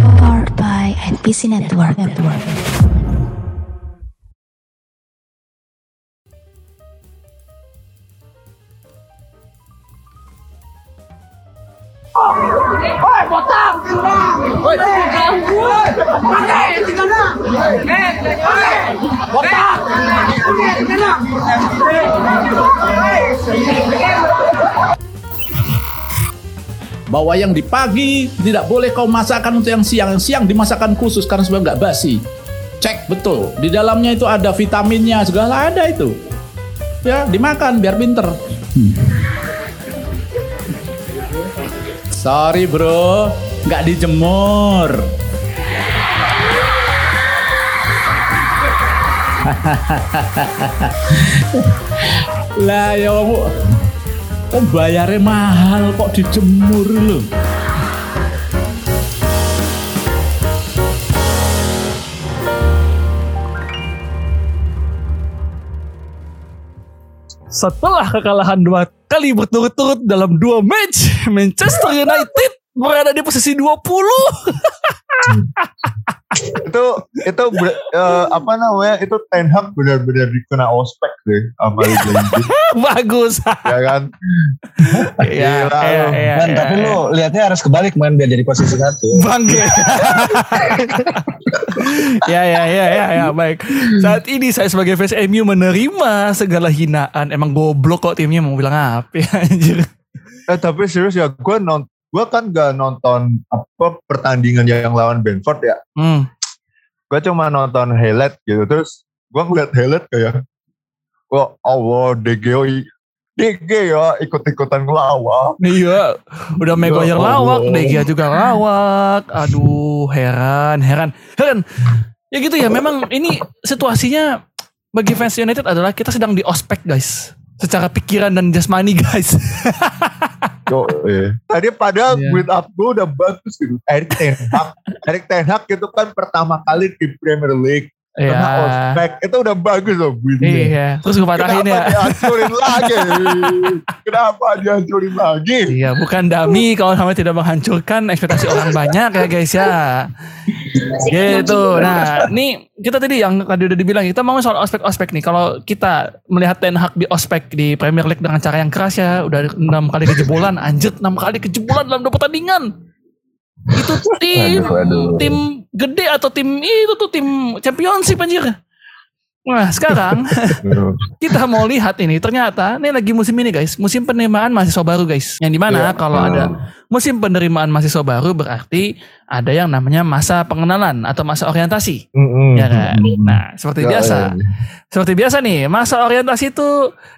Powered by NPC Network. Network. Bahwa yang di pagi tidak boleh kau masakan untuk yang siang. Yang siang dimasakkan khusus karena supaya nggak basi. Cek betul. Di dalamnya itu ada vitaminnya segala ada itu. Ya dimakan biar pinter. Sorry bro. Nggak dijemur. Lah ya bu Oh mahal kok dijemur loh. Setelah kekalahan dua kali berturut-turut dalam dua match, Manchester United berada di posisi 20. itu itu ber- eh, apa namanya itu Ten Hag benar-benar dikena ospek deh sama Liga Inggris Bagus. ya kan Iya, iya, iya, Man, iya, tapi iya. lu lihatnya harus kebalik man biar jadi posisi satu. Bangke. ya ya ya ya ya baik. Saat ini saya sebagai fans MU menerima segala hinaan. Emang goblok kok timnya mau bilang apa ya, anjir. eh tapi serius ya gue non gue kan gak nonton apa pertandingan yang lawan Brentford ya Hmm. gue cuma nonton highlight gitu terus gue ngeliat highlight kayak wah Allah DGO DG ya ikut-ikutan ngelawak Iya, udah Maguire Ya lawak, Gea juga lawak. Aduh, heran, heran, heran. Ya gitu ya, memang ini situasinya bagi fans United adalah kita sedang di ospek guys. Secara pikiran dan jasmani guys. Yo, eh. Tadi padahal Iya. build up gue udah bagus gitu. Erik Ten Hag, Erik Ten Hag itu kan pertama kali di Premier League. Iya. ospek. Itu udah bagus loh buildnya. Iya, terus gue patahin Kenapa ya. dihancurin lagi? Kenapa dihancurin lagi? Iya, bukan dami kalau sampai tidak menghancurkan ekspektasi orang banyak ya guys ya. Gitu. Nah, nih kita tadi yang tadi udah dibilang kita mau soal ospek-ospek nih. Kalau kita melihat Ten Hag di ospek di Premier League dengan cara yang keras ya, udah enam kali kejebolan, anjir enam kali kejebolan dalam dua pertandingan. Itu tim Waduh, waduh. tim gede atau tim itu tuh tim championship anjir. Nah, sekarang kita mau lihat ini ternyata ini lagi musim ini guys musim penerimaan mahasiswa baru guys yang di mana Iya. kalau ada musim penerimaan mahasiswa baru berarti ada yang namanya masa pengenalan atau masa orientasi ya kan nah seperti Ya, biasa ya, ya. seperti biasa nih masa orientasi itu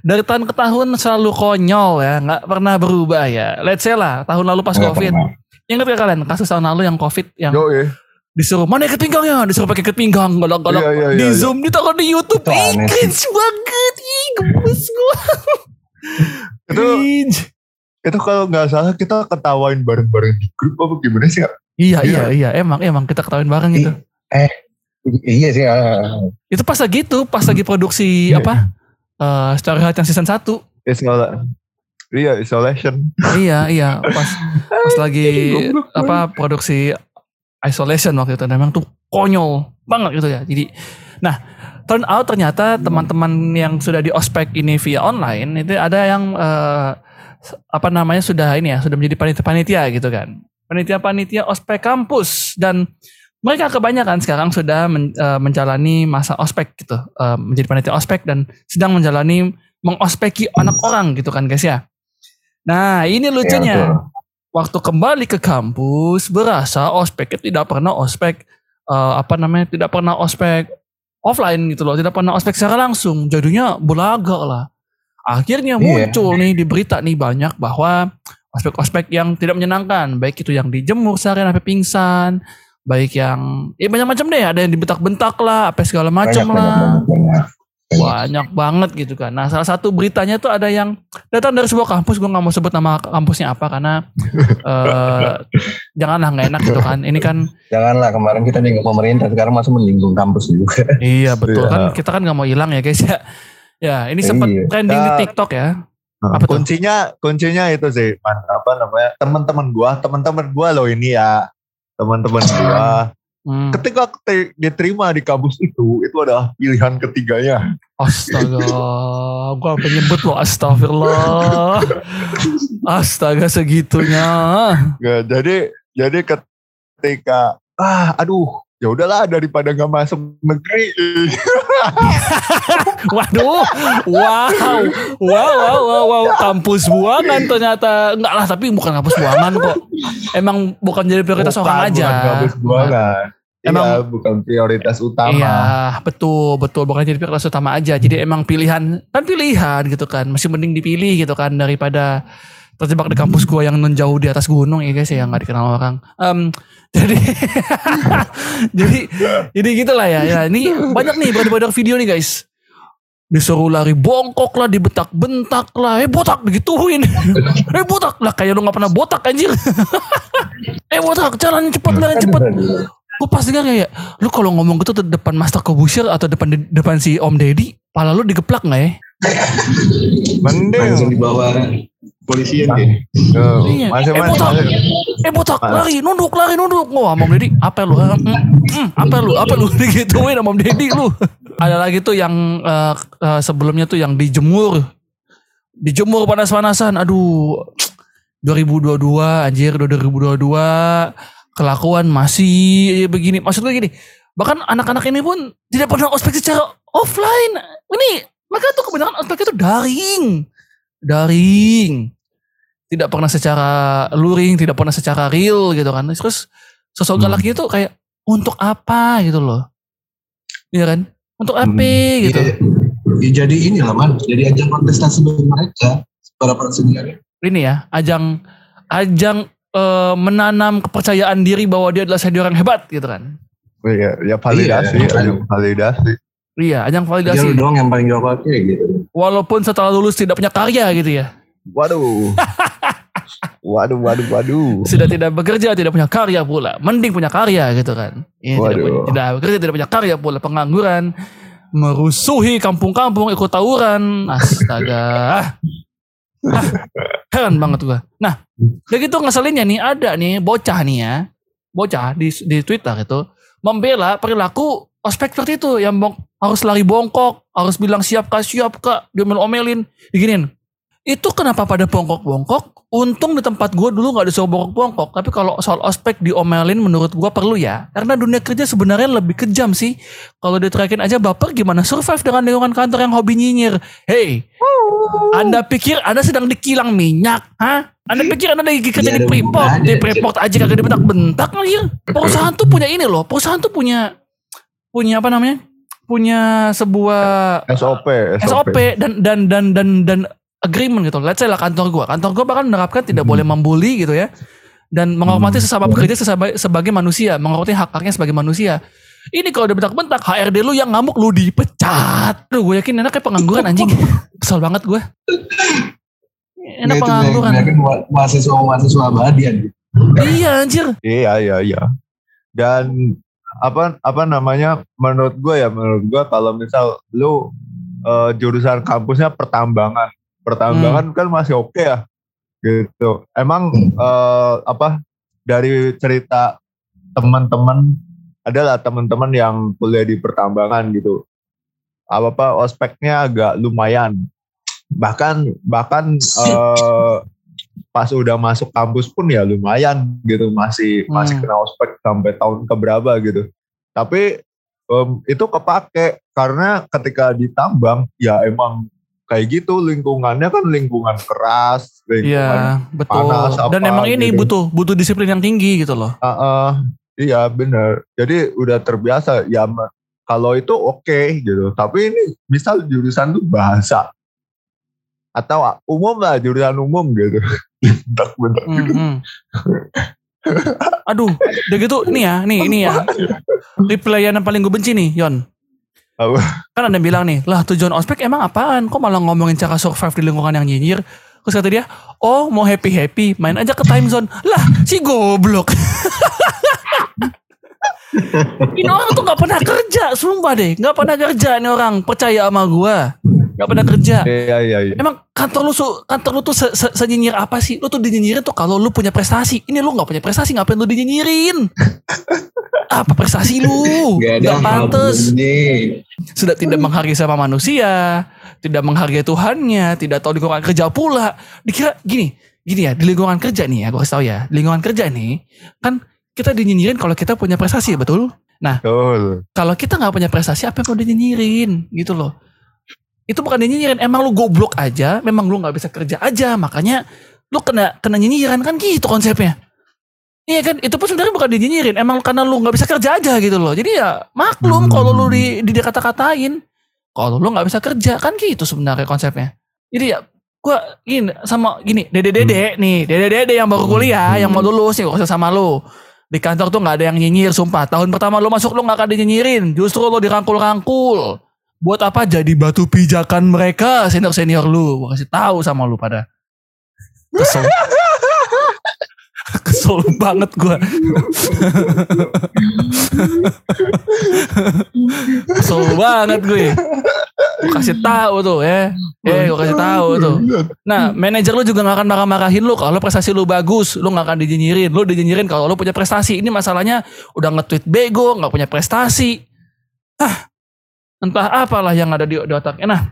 dari tahun ke tahun selalu konyol ya nggak pernah berubah ya let's say lah tahun lalu pas Nggak covid pernah. Ingat gak kalian kasus tahun lalu yang covid yang Yo, eh. Disuruh mana ikat pinggangnya disuruh pakai ikat pinggang galak-galak Iya, iya, di iya, iya. zoom ditaruh di YouTube Itu ih cringe banget ih gemes gua Itu itu kalau nggak salah kita ketawain bareng-bareng di grup apa gimana sih? Iya iya Iya. iya emang emang kita ketawain bareng gitu Iya sih. ah. itu pas lagi itu pas lagi produksi Iya. apa eh Story Heart yang season 1 Isola- Iya, isolation. iya iya pas pas lagi apa produksi isolation waktu itu. Memang tuh konyol banget gitu ya. Jadi nah turn out ternyata teman-teman yang sudah di ospek ini via online itu ada yang eh, apa namanya sudah ini ya sudah menjadi panitia-panitia gitu kan. Panitia-panitia ospek kampus. Dan mereka kebanyakan sekarang sudah men- eh, menjalani masa ospek gitu. Eh, menjadi panitia ospek dan sedang menjalani mengospeki anak orang gitu kan guys ya. Nah ini lucunya. Iya, betul. Waktu kembali ke kampus berasa ospeknya tidak pernah ospek eh, apa namanya tidak pernah ospek offline gitu loh tidak pernah ospek secara langsung jadinya belagak lah akhirnya Iya. muncul nih di berita nih banyak bahwa ospek-ospek yang tidak menyenangkan baik itu yang dijemur seharian sampai pingsan baik yang ya banyak macam deh ada yang dibentak-bentak lah apa segala macam lah banyak, banyak, banyak. Banyak banget gitu kan. Nah salah satu beritanya tuh ada yang datang dari sebuah kampus, gue nggak mau sebut nama kampusnya apa karena eh janganlah nggak enak gitu kan. Ini kan Janganlah kemarin kita nyinggung pemerintah sekarang masih menyinggung kampus juga. iya betul Iya. kan kita kan nggak mau hilang ya guys ya. Ya ini sempat Iya. trending di Ya. TikTok ya. Nah, Apa tuh? kuncinya kuncinya itu sih man, apa namanya teman-teman gua teman-teman gua loh ini ya teman-teman gua Hmm. ketika te- diterima di kampus itu itu adalah pilihan ketiganya Astaga, gua sampai nyebut loh astagfirullah. Astaga segitunya. Nggak, jadi jadi ketika ah aduh ya udahlah daripada nggak masuk negeri Waduh, wow, wow, wow, wow, wow, kampus buangan ternyata enggak lah, tapi bukan kampus buangan kok. Emang bukan jadi prioritas Bukan, orang aja. bukan kampus buangan Emang- iya bukan prioritas utama Iya, betul, betul. Bukan jadi prioritas utama aja. Jadi emang pilihan, kan pilihan gitu kan. Masih mending dipilih gitu kan daripada terjebak di kampus gua yang menjauh di atas gunung ya guys ya nggak dikenal orang. Em, jadi, jadi, jadi gitulah ya. Ya ini banyak nih beredar video nih guys. Disuruh lari bongkok lah, dibentak-bentak lah. Eh botak digituin. eh botak lah kayak lu nggak pernah botak anjir. eh botak jalan cepet jalan cepet. Gue pas dengar kayak lu kalau ngomong gitu depan Master Kobusir atau depan depan si Om Deddy, pala lu digeplak nggak ya? mending langsung dibawa polisian kayak Tuh, Iya. masih Eh, masih botak. Eh botak lari nunduk lari nunduk. Wah Om Deddy apa lu? Hmm, hmm, apa lu? Apa lu digituin sama Om Deddy lu? Ada lagi tuh yang eh, eh, sebelumnya tuh yang dijemur. Dijemur panas-panasan. Aduh. 2022 anjir 2022 kelakuan masih begini. Maksud gue gini, bahkan anak-anak ini pun tidak pernah ospek secara offline. Ini mereka tuh kebanyakan ospek itu daring. Daring. Tidak pernah secara luring, tidak pernah secara real gitu kan. Terus sosok Hmm. galaknya tuh kayak untuk apa gitu loh. Iya kan? Untuk apa gitu. Ya, ya jadi inilah man jadi ajang kontestasi bagi mereka para para seniornya Ini ya, ajang ajang eh, menanam kepercayaan diri bahwa dia adalah senior yang hebat gitu kan. ya, ya validasi Iya. ya, validasi Iya, ajang dia lu validasi. doang yang paling jago gitu Walaupun setelah lulus tidak punya karya gitu ya. waduh waduh waduh waduh Sudah tidak bekerja, tidak punya karya pula. Mending punya karya gitu kan. Iya, tidak, Waduh. punya- tidak bekerja, tidak punya karya pula. Pengangguran. Merusuhi kampung-kampung, ikut tawuran. Astaga. Ah, heran banget gua. Nah, udah gitu ngeselinnya nih ada nih bocah nih ya. Bocah di, di Twitter itu membela perilaku ospek seperti itu yang bong, harus lari bongkok, harus bilang siap kak, siap kak, diomel-omelin, diginin. Itu kenapa pada bongkok-bongkok? Untung di tempat gue dulu nggak disuruh bongkok-bongkok. Tapi kalau soal ospek diomelin menurut gue perlu ya. Karena dunia kerja sebenarnya lebih kejam sih. Kalau diteriakin aja baper gimana survive dengan lingkungan kantor yang hobi nyinyir. Hey, anda pikir anda sedang dikilang minyak? Hah? Anda pikir anda lagi kerja di Iya, ada Freeport? Di Freeport aja kagak dibentak-bentak anjir. Perusahaan tuh punya ini loh. Perusahaan tuh punya punya apa namanya? Punya sebuah SOP SOP dan dan dan dan dan agreement gitu. Let's say lah kantor gua. Kantor gua bahkan menerapkan tidak boleh membuli gitu ya. Dan menghormati sesama pekerja sesama, sebagai manusia, menghormati hak-haknya sebagai manusia. Ini kalau udah bentak-bentak HRD lu yang ngamuk lu dipecat. Duh, gue yakin enak kayak pengangguran anjing. Kesel banget gue. Enak Nah, itu pengangguran. kan mahasiswa mahasiswa abadian Iya anjir. Iya iya iya. Dan apa apa namanya menurut gue ya menurut gue kalau misal lu eh, jurusan kampusnya pertambangan, pertambangan kan masih oke ya gitu. Emang eh, apa dari cerita teman-teman adalah teman-teman yang kuliah di pertambangan gitu. Apa apa ospeknya agak lumayan. Bahkan bahkan eh, pas udah masuk kampus pun ya lumayan gitu masih masih Hmm. kena ospek sampai tahun keberapa gitu tapi em, itu kepake karena ketika ditambang ya emang kayak gitu lingkungannya kan lingkungan keras lingkungan Iya, betul. panas, apa Dan emang ini gitu. butuh butuh disiplin yang tinggi gitu loh. Ah, ah, iya bener jadi udah terbiasa ya kalau itu oke gitu tapi ini misal jurusan tuh bahasa atau umum lah jurusan umum gitu bentak-bentak Hmm, hmm. Aduh, udah gitu nih ya, nih ini ya. Replyan yang paling gue benci nih, Yon. Kan ada yang bilang nih, lah tujuan ospek emang apaan? Kok malah ngomongin cara survive di lingkungan yang nyinyir? Terus kata dia, oh mau happy-happy, main aja ke time zone. Lah, si goblok. ini orang tuh gak pernah kerja, sumpah deh. Gak pernah kerja ini orang, percaya sama gua. nggak pernah kerja. Iya iya iya. Emang kantor lu kantor lu tuh se, se, senyinyir apa sih? Lu tuh dinyinyirin tuh kalau lu punya prestasi. Ini lu nggak punya prestasi, ngapain lu dinyinyirin? apa prestasi lu? Gak Nggak pantes. ini. Sudah tidak menghargai sama manusia, tidak menghargai Tuhannya, tidak tahu lingkungan kerja pula. Dikira gini, gini ya, di lingkungan kerja nih ya, gue kasih tau ya, di lingkungan kerja nih, kan kita dinyinyirin kalau kita punya prestasi, betul? Betul. Kalau kita nggak punya prestasi, apa yang mau dinyinyirin gitu loh? Itu bukan dinyinyirin, emang lu goblok aja, memang lu nggak bisa kerja aja, makanya lu kena kena nyinyiran kan gitu konsepnya. Iya kan, itu pun sebenarnya bukan dinyinyirin, emang karena lu nggak bisa kerja aja gitu loh. Jadi ya maklum Hmm. kalau lu di, di kata-katain, kalau lu nggak bisa kerja kan gitu sebenarnya konsepnya. Jadi ya gua gini sama gini, dede-dede nih, dede-dede yang baru kuliah, yang mau lulus nih, gak usah sama lu. Di kantor tuh nggak ada yang nyinyir, sumpah. Tahun pertama lu masuk lu nggak akan dinyinyirin, justru lu dirangkul-rangkul. Buat apa jadi batu pijakan mereka senior senior lu? Gua kasih tahu sama lu pada. Kesel. Kesel banget gua. Kesel banget gue. Gue kasih tahu tuh ya. Eh, gue kasih tahu tuh. Nah, manajer lu juga gak akan marah-marahin lu kalau prestasi lu bagus, lu gak akan dinyinyirin. Lu dinyinyirin kalau lu punya prestasi. Ini masalahnya udah nge-tweet bego, gak punya prestasi. Ah, entah apalah yang ada di, di otaknya. Nah,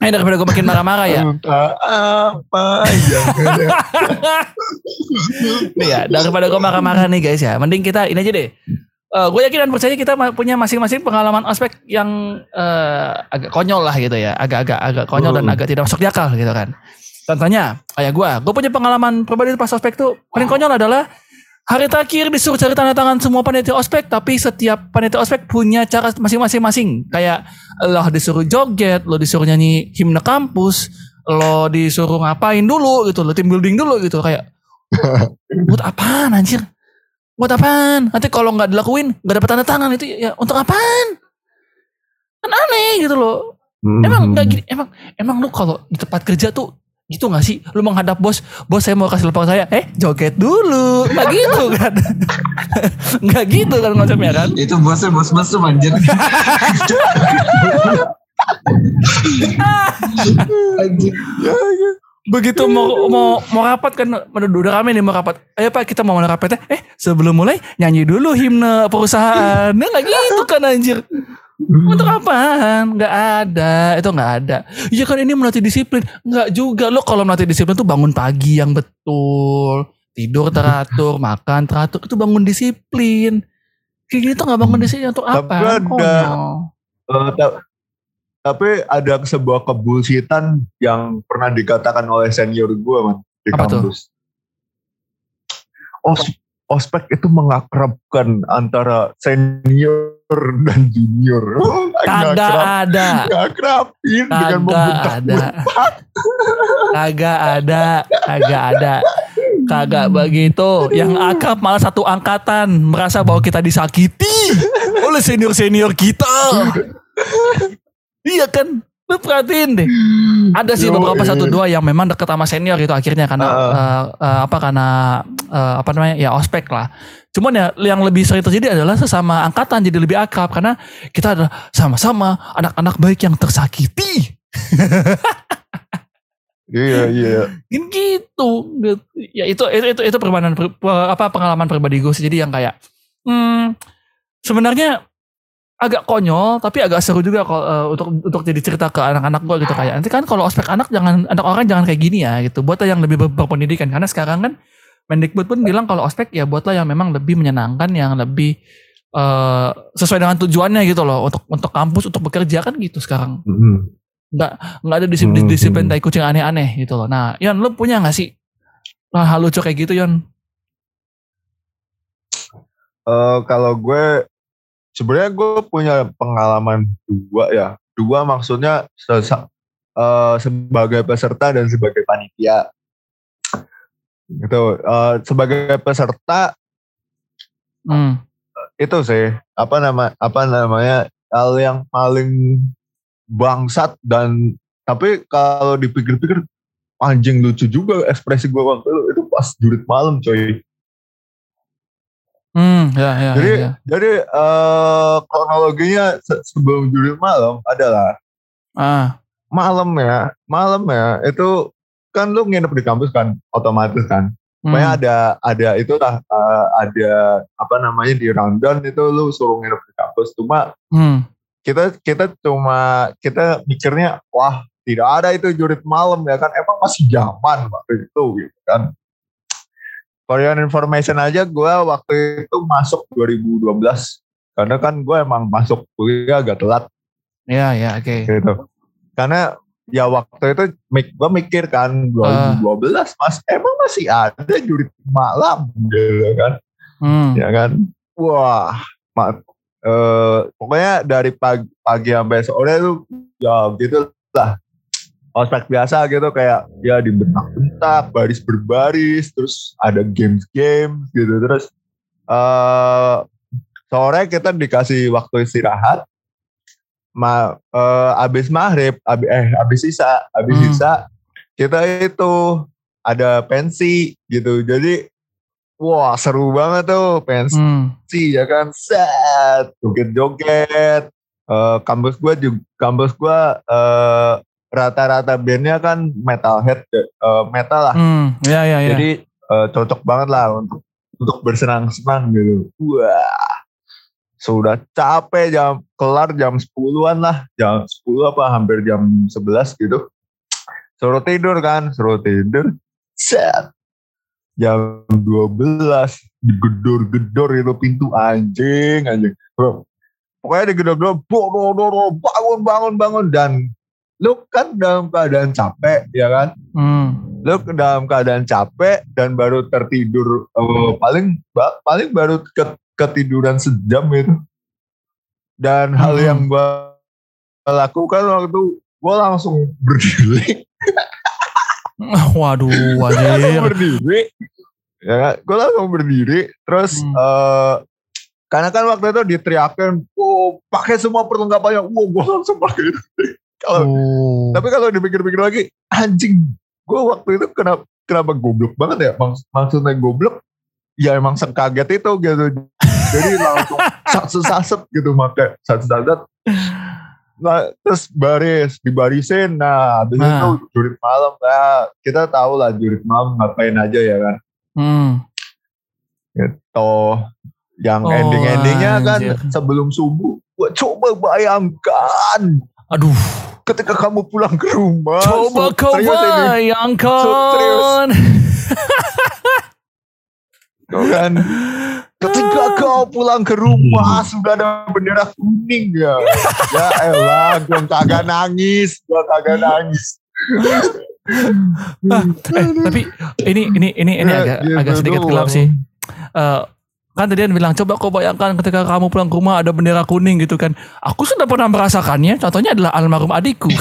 eh daripada gue makin marah-marah ya. Apa ya. Nih ya, daripada gue marah-marah nih guys ya. Mending kita ini aja deh. gue yakin dan percaya kita punya masing-masing pengalaman ospek yang eh, agak konyol lah gitu ya. Agak-agak agak konyol dan Hmm. agak tidak masuk di akal gitu kan. Contohnya kayak gue. Gue punya pengalaman pribadi pas ospek tuh. Paling konyol adalah hari terakhir disuruh cari tanda tangan semua panitia ospek. Tapi setiap panitia ospek punya cara masing-masing. masing Kayak lo disuruh joget, lo disuruh nyanyi himne kampus, lo disuruh ngapain dulu gitu, lo team building dulu gitu kayak buat apaan anjir? Buat apaan? Nanti kalau nggak dilakuin nggak dapat tanda tangan itu ya untuk apaan? Kan aneh gitu loh. Emang Hmm. nggak gini, emang emang lu kalau di tempat kerja tuh gitu nggak sih? Lu menghadap bos, bos saya mau kasih laporan saya, eh joget dulu, nggak gitu kan? nggak gitu kan konsepnya kan? Itu bosnya bos mesum anjir. anjir. Begitu mau mau mau rapat kan udah rame nih mau rapat. Ayo Pak kita mau rapat eh sebelum mulai nyanyi dulu himne perusahaan. Nah nggak gitu kan anjir. Untuk apaan? Nggak ada, itu nggak ada. Iya kan ini melatih disiplin. Nggak juga. Lo kalau melatih disiplin tuh bangun pagi yang betul. Tidur teratur, makan teratur. Itu bangun disiplin. Kayak gini tuh nggak bangun disiplin untuk Tapi apa? ada- Konyol. Eh, ta- tapi ada sebuah kebulsitan yang pernah dikatakan oleh senior gue man di Apa tuh? kampus. Os, ospek itu mengakrabkan antara senior dan junior. Kagak ada. ngakrabin dengan Kagak membentak ada. Kagak ada. Kagak ada. Kagak begitu. Yang akrab malah satu angkatan. Merasa bahwa kita disakiti. Oleh senior-senior kita. iya kan? Lu perhatiin deh. Ada sih beberapa eh. satu dua yang memang deket sama senior gitu akhirnya karena Ah. eh, eh, apa karena eh, apa namanya ya ospek lah. Cuman ya yang lebih sering terjadi adalah sesama angkatan jadi lebih akrab karena kita adalah sama-sama anak-anak baik yang tersakiti. Iya iya. Kan gitu. Ya itu itu itu, itu perjalanan per- pe- apa pengalaman pribadi gue sih. Jadi yang kayak hmm, sebenarnya agak konyol tapi agak seru juga kalau eh, untuk untuk jadi cerita ke anak-anak gue gitu kayak nanti kan kalau ospek anak jangan anak orang jangan kayak gini ya gitu buatlah yang lebih ber- berpendidikan karena sekarang kan Mendikbud pun bilang kalau ospek ya buatlah yang memang lebih menyenangkan yang lebih eh, sesuai dengan tujuannya gitu loh untuk untuk kampus untuk bekerja kan gitu sekarang Mhm. nggak nggak ada disiplin Hmm. disiplin tai kucing aneh-aneh gitu loh. Nah, Yon lu punya nggak sih hal lucu kayak gitu Yon? Eh, kalau gue sebenarnya gue punya pengalaman dua ya. Dua maksudnya sesa- eh, sebagai peserta dan sebagai panitia. Gitu. Eh, sebagai peserta Hmm. itu sih apa nama apa namanya hal yang paling bangsat dan tapi kalau dipikir-pikir anjing lucu juga ekspresi gue waktu itu itu pas jurit malam coy. Hmm, ya ya Jadi ya. jadi eh, kronologinya se- sebelum juri malam adalah Ah, malam ya, malam ya itu kan lu nginep di kampus kan, otomatis kan. Pokoknya Hmm. ada ada itulah eh, ada apa namanya di rundown itu lu suruh nginep di kampus. Cuma Hmm. kita kita cuma kita mikirnya wah tidak ada itu jurit malam ya kan emang masih zaman waktu itu gitu kan. For your information aja gue waktu itu masuk 2012 karena kan gue emang masuk kuliah agak telat Ya, ya, oke. gitu. Karena ya waktu itu gue mikir kan 2012 mas emang masih ada jurit malam gitu kan Hmm. ya kan wah ma- eh, pokoknya dari pagi, pagi sampai sore tuh ya gitu lah ospek biasa gitu kayak ya dibentak-bentak baris berbaris terus ada games-games gitu terus eh sore kita dikasih waktu istirahat ma eh, abis maghrib abi, eh abis sisa abis Hmm. sisa kita itu ada pensi gitu jadi wah seru banget tuh pensi Hmm. ya kan set joget-joget Eh, kampus gua juga kampus gua eh, rata-rata bandnya kan metalhead eh, metal lah. Hmm. Ya, ya, ya. jadi eh, cocok banget lah untuk untuk bersenang-senang gitu. Wah. Sudah capek jam kelar jam 10-an lah. Jam 10 apa hampir jam 11 gitu. Suruh tidur kan suruh tidur. Set. Jam 12 digedor-gedor itu pintu. Anjing anjing. Bro, pokoknya digedor-gedor "Boro-boro, bangun bangun bangun. Dan lu kan dalam keadaan capek ya kan Hmm. lu dalam keadaan capek dan baru tertidur eh, paling ba- paling baru ke- ketiduran sejam itu dan hal Hmm. yang gua lakukan waktu gua langsung berdiri Waduh, Gua langsung berdiri ya kan? gua langsung berdiri terus Hmm. eh, karena kan waktu itu diteriakin oh pakai semua perlengkapannya wow gua langsung pakai itu kalau Oh. tapi kalau dipikir-pikir lagi anjing gue waktu itu kenapa kenapa goblok banget ya Maks- maksudnya goblok ya emang sekaget itu gitu jadi langsung saset-saset gitu pakai saset-saset nah, terus baris dibarisin nah habis Nah. itu jurit malam nah kita tahu lah jurit malam ngapain aja ya kan Hmm. gitu yang Oh, ending-endingnya kan anjir. sebelum subuh gue coba bayangkan Aduh. Ketika kamu pulang ke rumah Coba so- kau bayangkan. Tuh kan? Ketika kau pulang ke rumah sudah ada bendera kuning ya. Ya elah gue kagak nangis gue kagak nangis. Eh, tapi ini ini ini ini Ya, agak agak sedikit gelap sih. Eh, kan tadi Dian bilang coba kau bayangkan ketika kamu pulang ke rumah ada bendera kuning gitu kan. Aku sudah pernah merasakannya. Contohnya adalah almarhum adikku.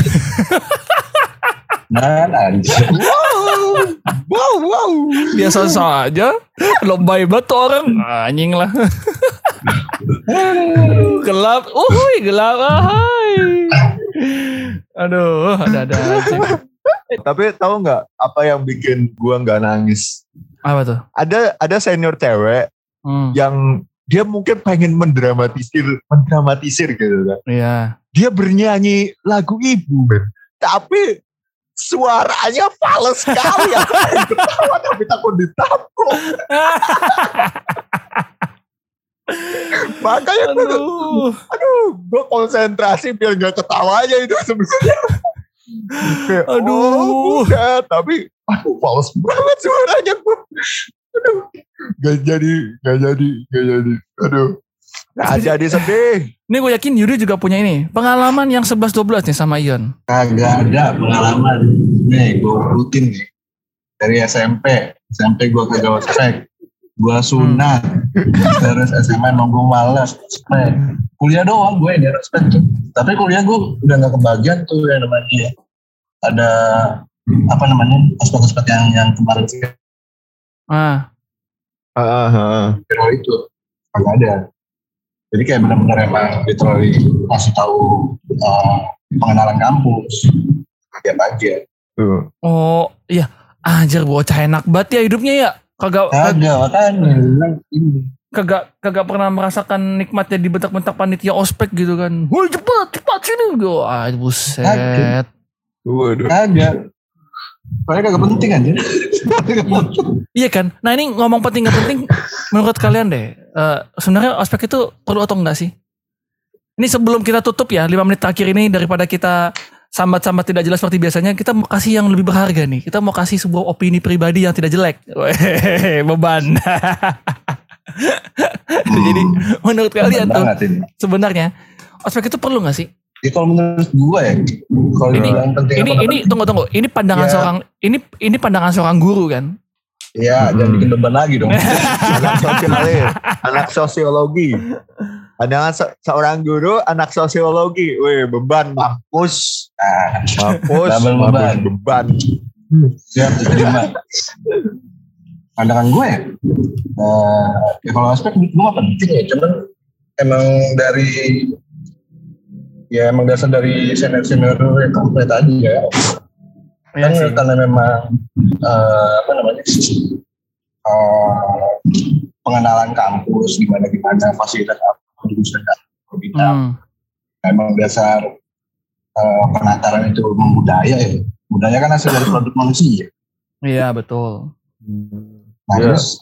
Nah, anjir. wow wow wow Biasa saja. Hebat tuh orang. Anjing lah. gelap. Uhuy, gelap. Ahai. Aduh, ada-ada aja. tapi tahu nggak apa yang bikin gue nggak nangis Apa tuh? ada ada senior cewek Hmm, yang dia mungkin pengen mendramatisir mendramatisir gitu kan. Iya. dia bernyanyi lagu ibu men. Tapi suaranya fals sekali. Aku pengen ketawa tapi takut ditabok makanya Aduh. aduh gue konsentrasi biar gak ketawa aja itu sebenarnya. Aduh. oh, tapi aduh fals banget suaranya gue aduh gak jadi gak jadi gak jadi aduh gak jadi sedih Ini gue yakin Yuri juga punya ini. Pengalaman yang 11-12 nih sama Ion. Kagak ada pengalaman. Nih, gue rutin nih. Dari SMP. SMP gue kagak ospek. Gue sunat. Terus SMA nunggu malas. Ospek. Kuliah doang gue yang ospek tuh. Tapi kuliah gue udah gak kebagian tuh yang namanya. Ada apa namanya ospek-ospek yang yang kemarin Ah, Ah, ah, ah. viral itu kagak ada jadi kayak benar-benar emang literally kasih tahu uh, pengenalan kampus tiap aja Tuh. oh iya. Anjir bocah enak banget ya hidupnya ya. Kagak kag- kagak ini kagak kagak pernah merasakan nikmatnya dibentak-bentak panitia ospek gitu kan. Woi cepat cepat sini gue. Ah buset. Waduh. Kagak. Soalnya kagak penting penting. Iya kan? Nah ini ngomong penting gak penting menurut kalian deh. eh, sebenarnya ospek itu perlu atau enggak sih? Ini sebelum kita tutup ya 5 menit terakhir ini daripada kita sambat-sambat tidak jelas seperti biasanya kita mau kasih yang lebih berharga nih. Kita mau kasih sebuah opini pribadi yang tidak jelek. Wehehe, beban. Jadi menurut kalian tuh sebenarnya ospek itu perlu gak sih? Ya kalau menurut gue ya, kalau Ini- penting Ini apa ini tunggu tunggu. Ini pandangan Ya. seorang ini ini pandangan seorang guru kan? penting? Ya, jangan bikin beban lagi dong. anak sosialis, anak sosiologi. Pandangan se- seorang guru, anak sosiologi. Wih, beban mampus. Nah, Mampus, Double mampus, beban. beban. siap diterima. Pandangan gue ya, eh, ya kalau aspek gue mah penting ya, cuman emang dari ya emang dasar dari senior-senior yang kampret tadi ya, Iya kan sih. karena memang eh, apa namanya eh, pengenalan kampus gimana gimana fasilitas apa jurusan apa bidang Hmm. emang dasar eh, penataran itu membudaya ya budaya kan hasil dari produk manusia Iya betul. nah Ya. terus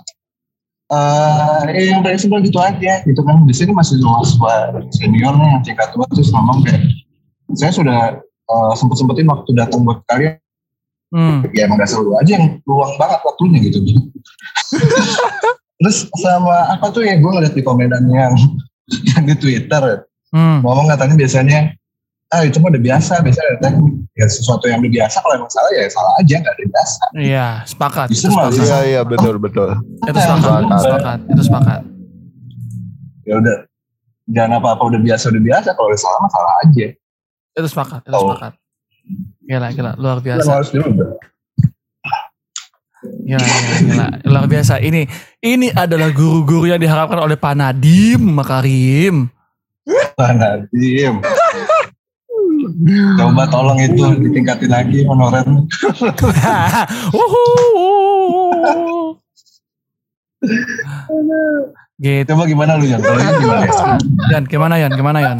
eh ya yang dari simpel gitu aja gitu kan di sini masih mahasiswa senior nih yang tingkat tua terus ngomong kayak saya sudah eh, sempet sempetin waktu datang buat kalian Hmm. ya emang dasar lu aja yang luang banget waktunya gitu terus sama apa tuh ya gue ngeliat di komenan yang yang di Twitter Hmm. ngomong katanya biasanya ah itu mah udah biasa biasa datang ya sesuatu yang udah biasa kalau emang salah ya salah aja nggak ada yang biasa Iya, sepakat. Itu Justru sepakat. Iya, iya, betul, betul. Itu sepakat. Itu sepakat. Itu sepakat. ya udah jangan apa apa udah biasa udah biasa kalau udah salah mah salah aja Itu sepakat. Itu Oh. sepakat. Gila, gila. Luar biasa. harus dirubah Gila, gila, gila. Luar biasa. Ini ini adalah guru-guru yang diharapkan oleh Pak Nadim Makarim. Mana diem coba tolong itu ditingkatin lagi honorer gitu. coba gimana lu yang kalau gimana Yan, gimana Yan? Gimana Yan?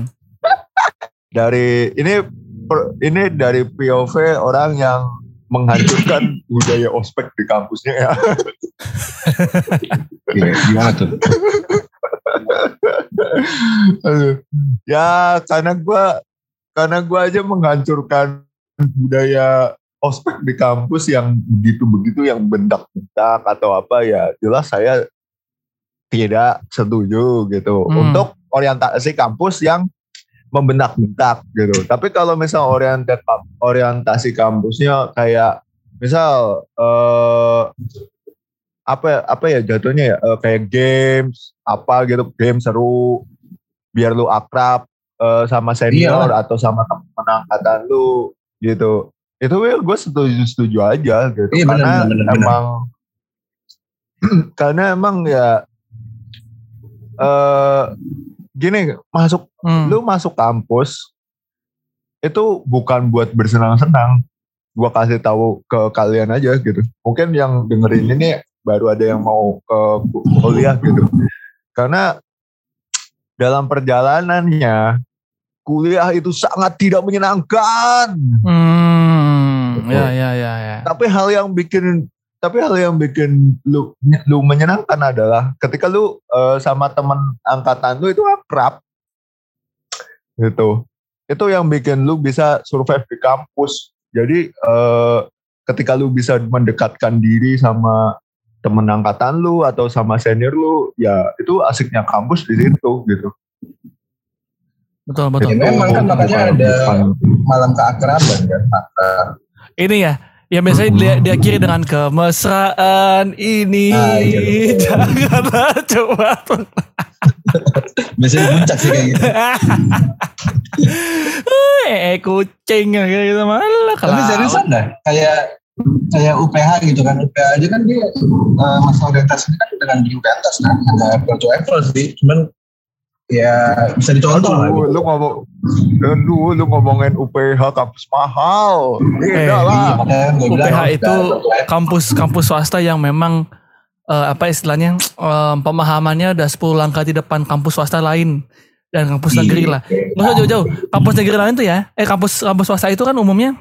Dari ini ini dari POV orang yang menghancurkan budaya ospek di kampusnya ya. Iya, gimana tuh ya karena gua karena gua aja menghancurkan budaya ospek di kampus yang begitu-begitu yang bentak-bentak atau apa ya jelas saya tidak setuju gitu Hmm. untuk orientasi kampus yang membentak-bentak gitu. Tapi kalau misal orientat orientasi kampusnya kayak misal eh apa ya- apa ya jatuhnya ya eh, kayak games apa gitu game seru biar lu akrab eh, sama senior atau sama teman angkatan lu gitu. Itu gue setuju setuju aja gitu. Iya, karena benar, benar. emang karena emang ya eh gini masuk Hmm. lu masuk kampus itu bukan buat bersenang-senang. Gua kasih tahu ke kalian aja gitu. Mungkin yang dengerin ini baru ada yang mau ke kuliah gitu. Karena dalam perjalanannya kuliah itu sangat tidak menyenangkan. Hmm. Ya, ya, ya, ya. tapi hal yang bikin tapi hal yang bikin lu lu menyenangkan adalah ketika lu eh, sama teman angkatan lu itu akrab. Gitu. Itu yang bikin lu bisa survive di kampus. Jadi eh, ketika lu bisa mendekatkan diri sama temen angkatan lu atau sama senior lu ya itu asiknya kampus di situ gitu Betul, betul. Ya, memang kan makanya Bukan- ada malam keakraban kan akrab. Ini ya, yang biasanya dia, diakhiri dengan kemesraan ini Ah, iya. janganlah coba biasanya puncak sih kayak gitu eh kucing kayak gitu malah tapi kelawat. seriusan dah kayak kayak UPH gitu kan UPH aja kan dia eh, masa orientasi kan dengan di pentas kan nggak apple to apple sih cuman ya bisa dicontoh lah Aduh, gitu. lu ngomong aduh, lu ngomongin UPH kampus mahal beda Eh, lah Iya, UPH itu ada apple to apple. kampus kampus swasta yang memang eh, apa istilahnya eh, pemahamannya udah 10 langkah di depan kampus swasta lain dan kampus Iya. negeri lah. Nggak usah jauh-jauh. Kampus negeri lain tuh ya, eh kampus kampus swasta itu kan umumnya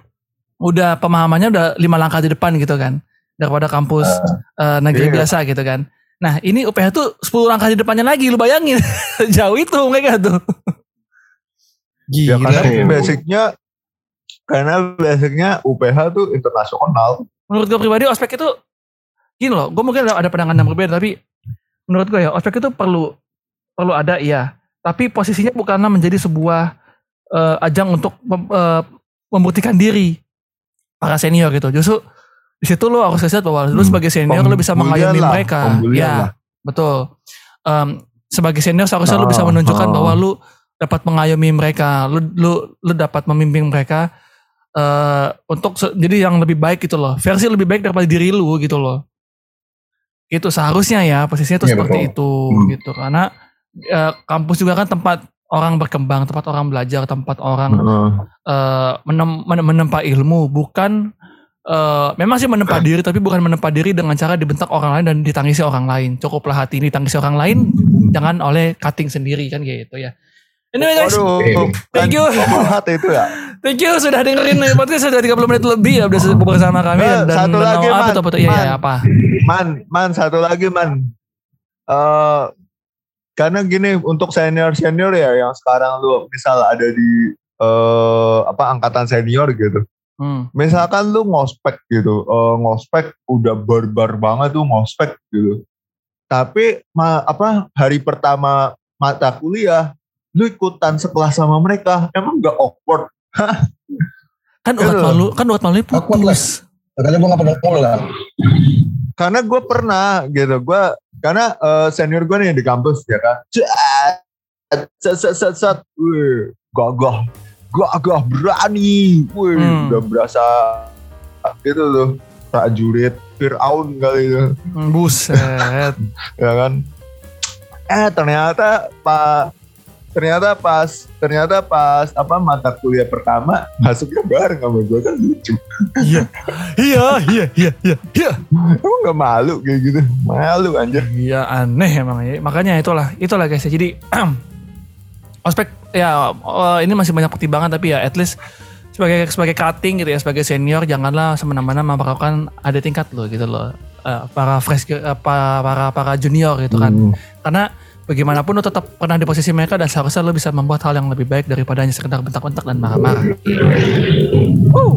udah pemahamannya udah lima langkah di depan gitu kan daripada kampus eh, negeri iya. biasa gitu kan. Nah ini UPH tuh 10 langkah di depannya lagi lu bayangin jauh itu mereka tuh. Ya Gila. karena Iya. basicnya karena basicnya UPH tuh internasional. menurut gue pribadi ospek itu gini loh, gue mungkin ada pandangan yang berbeda tapi menurut gue ya ospek itu perlu perlu ada iya, tapi posisinya bukanlah menjadi sebuah eh, ajang untuk mem- eh, membuktikan diri para senior gitu. Justru di situ lo harus lihat bahwa lu Hmm, sebagai senior lo bisa mengayomi lah, mereka. Ya, lah. betul. Em, sebagai senior seharusnya lu bisa Ah, menunjukkan ah. bahwa lu dapat mengayomi mereka, lu lu lu dapat memimpin mereka eh untuk se- jadi yang lebih baik gitu loh. Versi lebih baik daripada diri lu gitu loh. Itu seharusnya ya posisinya tuh Iya, seperti betul. itu Hmm. gitu karena eh, kampus juga kan tempat orang berkembang, tempat orang belajar, tempat orang eh, menem- menem- menempa ilmu, bukan eh, memang sih menempa diri tapi bukan menempa diri dengan cara dibentak orang lain dan ditangisi orang lain. Cukuplah hati ini ditangisi orang lain, jangan oleh cutting sendiri kan gitu ya. Anyway guys, Waduh, Thank you. hati itu ya. thank you sudah dengerin nih podcast sudah 30 menit lebih ya udah bersama kami Eh, dan satu dan lagi, apa Man. apa iya Man. iya apa Man, man satu lagi man. Eh karena gini untuk senior senior ya yang sekarang lu misal ada di eh apa angkatan senior gitu. Hmm. Misalkan lu ngospek gitu, eh, ngospek udah barbar banget tuh ngospek gitu. Tapi ma, apa hari pertama mata kuliah lu ikutan sekelas sama mereka emang gak awkward kan urat Gitu. malu kan urat malu putus Makanya gue gak pernah mulu kan. karena gue pernah gitu gue karena eh, senior gue nih di kampus ya kan Cet, set set set set wih gagah gagah berani. Wih Hmm. udah berasa gitu tuh prajurit Fir'aun kali itu. Hmm, buset. Ya kan? Eh ternyata pak ternyata pas ternyata pas apa mata kuliah pertama masuknya bareng sama gue kan lucu. Iya. Iya iya iya iya iya. Emang gak malu kayak gitu? Malu anjir. Iya aneh emang ya. Makanya itulah, itulah guys ya. Jadi ospek ya eh, ini masih banyak pertimbangan tapi ya at least sebagai sebagai cutting gitu ya sebagai senior janganlah semena-mena memperlakukan ada tingkat lo gitu loh Eh, para fresh eh, para para para junior gitu kan Hmm. karena bagaimanapun lo tetap pernah di posisi mereka dan seharusnya lo bisa membuat hal yang lebih baik daripada hanya sekedar bentak-bentak dan marah-marah. Wow.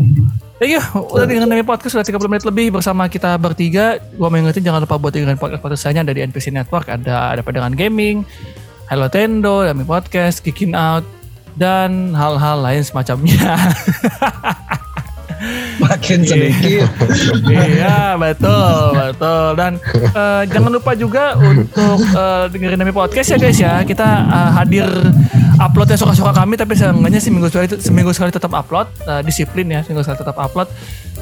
Thank you. Udah dengerin podcast sudah 30 menit lebih bersama kita bertiga. Gua mau ingetin jangan lupa buat dengerin podcast podcast lainnya dari NPC Network. Ada ada Padangan Gaming, Hello Tendo, Dami Podcast, Kicking Out, dan hal-hal lain semacamnya. Makin sedikit. iya betul betul dan eh, jangan lupa juga untuk eh, dengerin Dami Podcast ya guys ya. Kita eh, hadir uploadnya suka-suka kami tapi seenggaknya seminggu sekali seminggu sekali tetap upload Eh, disiplin ya seminggu sekali tetap upload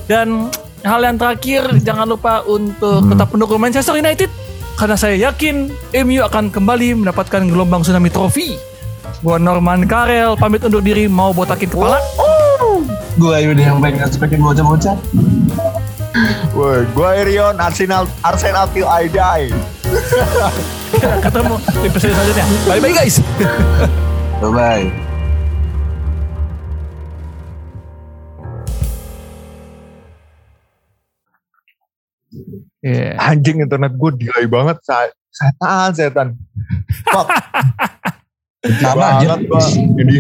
dan hal yang terakhir jangan lupa untuk tetap mendukung Manchester United karena saya yakin MU akan kembali mendapatkan gelombang tsunami trofi. Gua Norman Karel pamit undur diri mau botakin kepala. gue ini yang pengen spekin bocah-bocah. Woi, gue Irion Arsenal Arsenal till I die. Kita ketemu di episode selanjutnya. Bye bye guys. Bye-bye. Yeah. Anjing internet gue delay banget. Setan, setan. Fuck. Nama aja. Ini